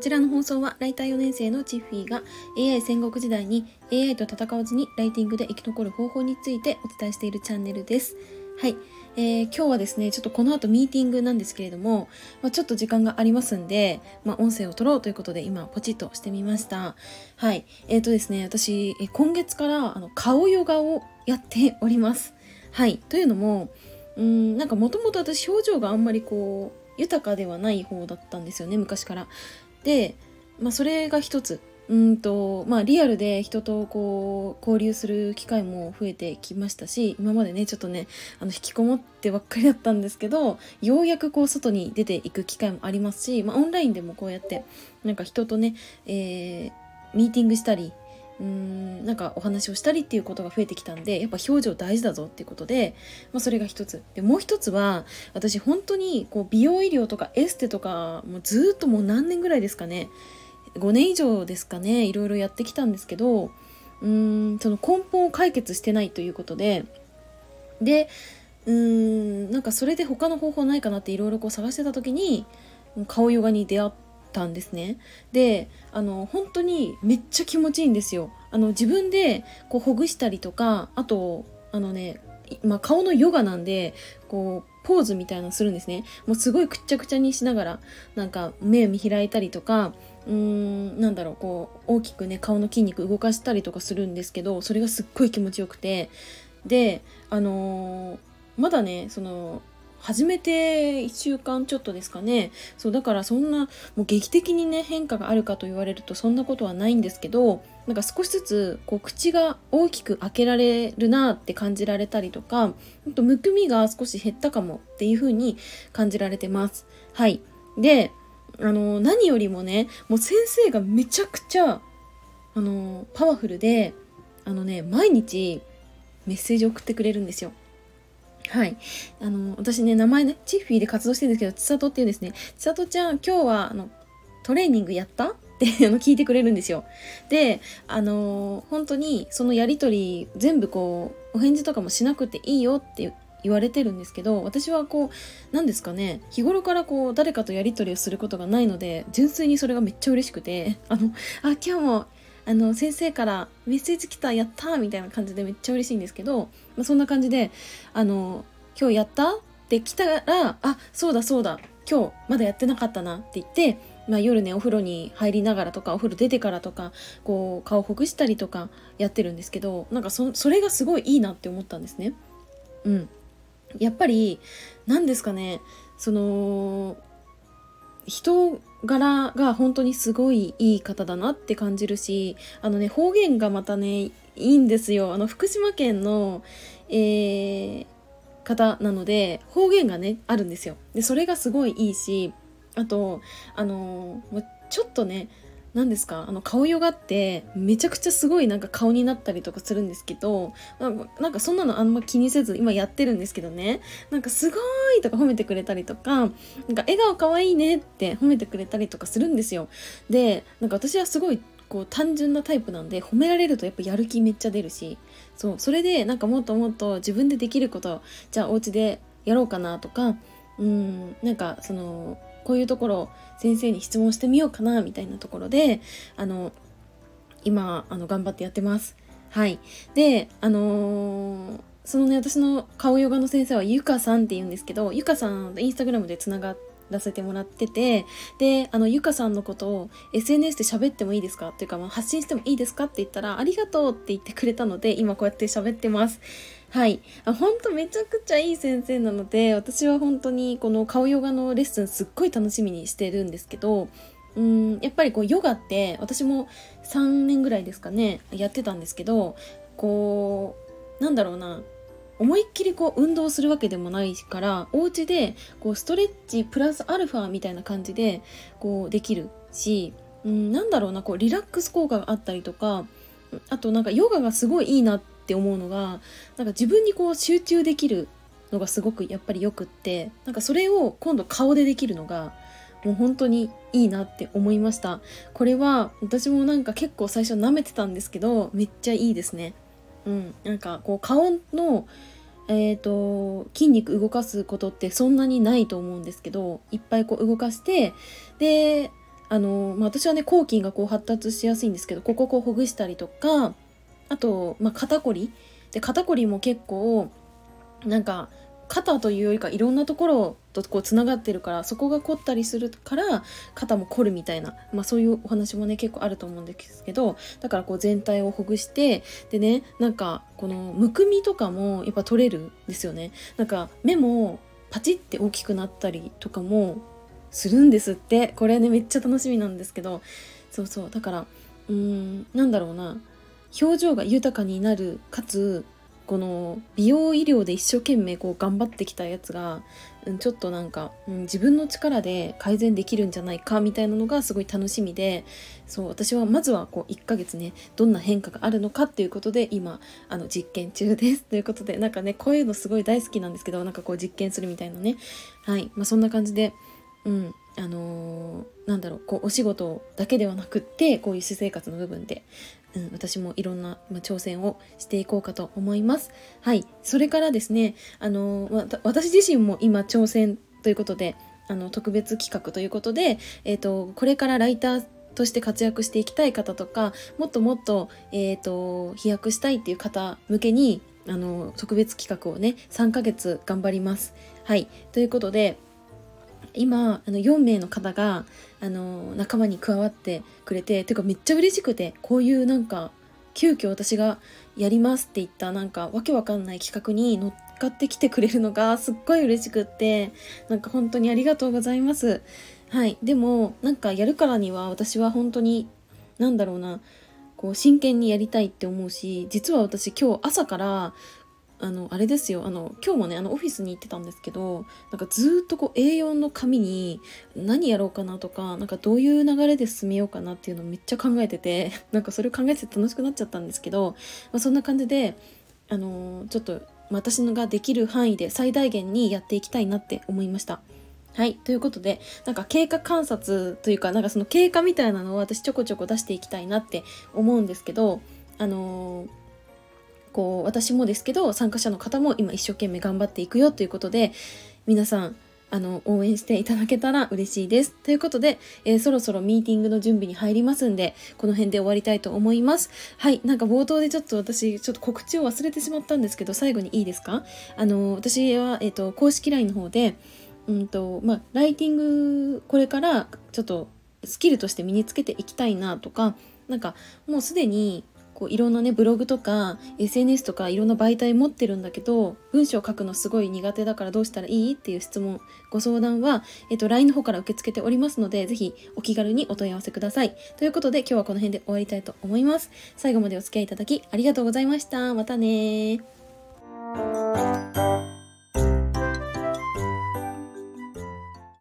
こちらの放送はライター4年生のチッフィーが AI 戦国時代に AI と戦わずにライティングで生き残る方法についてお伝えしているチャンネルです。はい。えー、今日はですね、ちょっとこの後ミーティングなんですけれども、まあ、ちょっと時間がありますんで、まあ、音声を取ろうということで今ポチッとしてみました。はい。えっ、ー、とですね、私、今月からあの顔ヨガをやっております。はい。というのも、うん、なんかもともと私表情があんまりこう、豊かではない方だったんですよね昔から。で、まあ、それが一つ。うんとまあリアルで人とこう交流する機会も増えてきましたし今までねちょっとねあの引きこもってばっかりだったんですけどようやくこう外に出ていく機会もありますし、まあ、オンラインでもこうやってなんか人とね、えー、ミーティングしたりうーんなんかお話をしたりっていうことが増えてきたんでやっぱ表情大事だぞっていうことで、まあ、それが一つ。でもう一つは私本当にこう美容医療とかエステとかもうずっともう何年ぐらいですかね。5年以上ですかねいろいろやってきたんですけどうーんその根本を解決してないということででうーんなんかそれで他の方法ないかなっていろいろこう探してた時に顔ヨガに出会ってたんですね。であの本当にめっちゃ気持ちいいんですよ。あの自分でこうほぐしたりとかあとあのねまあ、顔のヨガなんでこうポーズみたいなのするんですね。もうすごいくっちゃくちゃにしながらなんか目を見開いたりとかうーんなんだろうこう大きくね顔の筋肉動かしたりとかするんですけどそれがすっごい気持ちよくて。であのー、まだねその始めて1週間ちょっとですかね。そうだからそんなもう劇的にね変化があるかと言われるとそんなことはないんですけどなんか少しずつこう口が大きく開けられるなって感じられたりとかあとむくみが少し減ったかもっていう風に感じられてます。はい。であの何よりもねもう先生がめちゃくちゃあのパワフルであのね毎日メッセージ送ってくれるんですよ。はい。あの、私ね、名前ね、チッフィーで活動してるんですけど、千里っていうんですね。千里ちゃん、今日は、あの、トレーニングやったって 聞いてくれるんですよ。で、あの本当にそのやりとり全部こう、お返事とかもしなくていいよって言われてるんですけど、私はこう、何ですかね、日頃からこう、誰かとやりとりをすることがないので、純粋にそれがめっちゃ嬉しくて、あの、あ、今日も、あの先生からメッセージ来たやったみたいな感じでめっちゃ嬉しいんですけど、まあ、そんな感じであの今日やった？って来たらあそうだそうだ今日まだやってなかったなって言って、まあ、夜ねお風呂に入りながらとかお風呂出てからとかこう顔ほぐしたりとかやってるんですけどなんかそそれがすごいいいなって思ったんですね。うん、やっぱり何ですかねその人柄が本当にすごいいい方だなって感じるしあのね方言がまたねいいんですよ。あの福島県の、えー、方なので方言がねあるんですよ。でそれがすごいいいしあとあのちょっとね何ですか？あの顔ヨガってめちゃくちゃすごいなんか顔になったりとかするんですけどなんかそんなのあんま気にせず今やってるんですけどね。なんかすごいとか褒めてくれたりとかなんか笑顔かわいいねって褒めてくれたりとかするんですよ。でなんか私はすごいこう単純なタイプなんで褒められるとやっぱやる気めっちゃ出るしそうそれでなんかもっともっと自分でできることじゃあお家でやろうかなとかうんなんかそのこういうところ先生に質問してみようかなみたいなところであの今あの頑張ってやってます。はい、であのー、そのね私の顔ヨガの先生はゆかさんって言うんですけどゆかさんインスタグラムでつながらせてもらっててであのゆかさんのことを SNS で喋ってもいいですか？っていうか、まあ、発信してもいいですか？って言ったらありがとうって言ってくれたので今こうやって喋ってます。はい。あ本当めちゃくちゃいい先生なので、私は本当にこの顔ヨガのレッスンすっごい楽しみにしてるんですけど、うんやっぱりこうヨガって私も3年ぐらいですかねやってたんですけどこうなんだろうな思いっきりこう運動するわけでもないからお家でこうストレッチプラスアルファみたいな感じでこうできるし、うん、なんだろうなこうリラックス効果があったりとかあとなんかヨガがすごいいいなってって思うのがなんか自分にこう集中できるのがすごくやっぱりよくってなんかそれを今度顔でできるのがもう本当にいいなって思いました。これは私もなんか結構最初舐めてたんですけどめっちゃいいですね。うんなんかこう顔のえーと、筋肉動かすことってそんなにないと思うんですけどいっぱいこう動かしてであの、まあ、私はね抗菌がこう発達しやすいんですけどここをこうほぐしたりとかあと、まあ、肩こり。で肩こりも結構なんか肩というよりかいろんなところとこうつながってるからそこが凝ったりするから肩も凝るみたいな、まあ、そういうお話もね結構あると思うんですけどだからこう全体をほぐしてでねなんかこのむくみとかもやっぱ取れるんですよね。なんか目もパチって大きくなったりとかもするんですって。これねめっちゃ楽しみなんですけど。そうそう。だからうーんなんだろうな。表情が豊かになるかつこの美容医療で一生懸命こう頑張ってきたやつが、うん、ちょっとなんか、うん、自分の力で改善できるんじゃないかみたいなのがすごい楽しみでそう私はまずはこう1ヶ月ねどんな変化があるのかっていうことで今あの実験中です。ということでなんかねこういうのすごい大好きなんですけどなんかこう実験するみたいなね。はい。まあそんな感じでうんあのー、なんだろうこうお仕事だけではなくってこういう私生活の部分で。うん、私もいろんな、ま、挑戦をしていこうかと思います。はい。それからですね、あの、私自身も今挑戦ということで、あの、特別企画ということで、えっ、ー、と、これからライターとして活躍していきたい方とか、もっともっと、えっ、ー、と、飛躍したいっていう方向けに、あの、特別企画をね、3ヶ月頑張ります。はい。ということで、今あの4名の方があの仲間に加わってくれててかめっちゃ嬉しくてこういうなんか急遽私がやりますって言ったなんかわけわかんない企画に乗っかってきてくれるのがすっごい嬉しくってなんか本当にありがとうございます。はい。でもなんかやるからには私は本当になんだろうなこう真剣にやりたいって思うし実は私今日朝からあのあれですよあの今日もねあのオフィスに行ってたんですけどなんかずっとこう A4 の紙に何やろうかなとかなんかどういう流れで進めようかなっていうのをめっちゃ考えてて なんかそれを考えてて楽しくなっちゃったんですけど、まあ、そんな感じであのちょっと私のができる範囲で最大限にやっていきたいなって思いました。はい。ということで、なんか経過観察というか、なんかその経過みたいなのを私ちょこちょこ出していきたいなって思うんですけど、あのーこう私もですけど参加者の方も今一生懸命頑張っていくよということで皆さんあの応援していただけたら嬉しいです。ということで、えー、そろそろミーティングの準備に入りますんでこの辺で終わりたいと思います。はいなんか冒頭でちょっと私ちょっと告知を忘れてしまったんですけど最後にいいですか？あの私は、えーと、公式 LINE の方でうんとまあ、ライティングこれからちょっとスキルとして身につけていきたいなとかなんかもうすでにこういろんなねブログとか SNS とかいろんな媒体持ってるんだけど文章を書くのすごい苦手だからどうしたらいいっていう質問ご相談は、えっと、LINE の方から受け付けておりますので是非お気軽にお問い合わせください。ということで今日はこの辺で終わりたいと思います。最後までお付き合いいただきありがとうございました。またね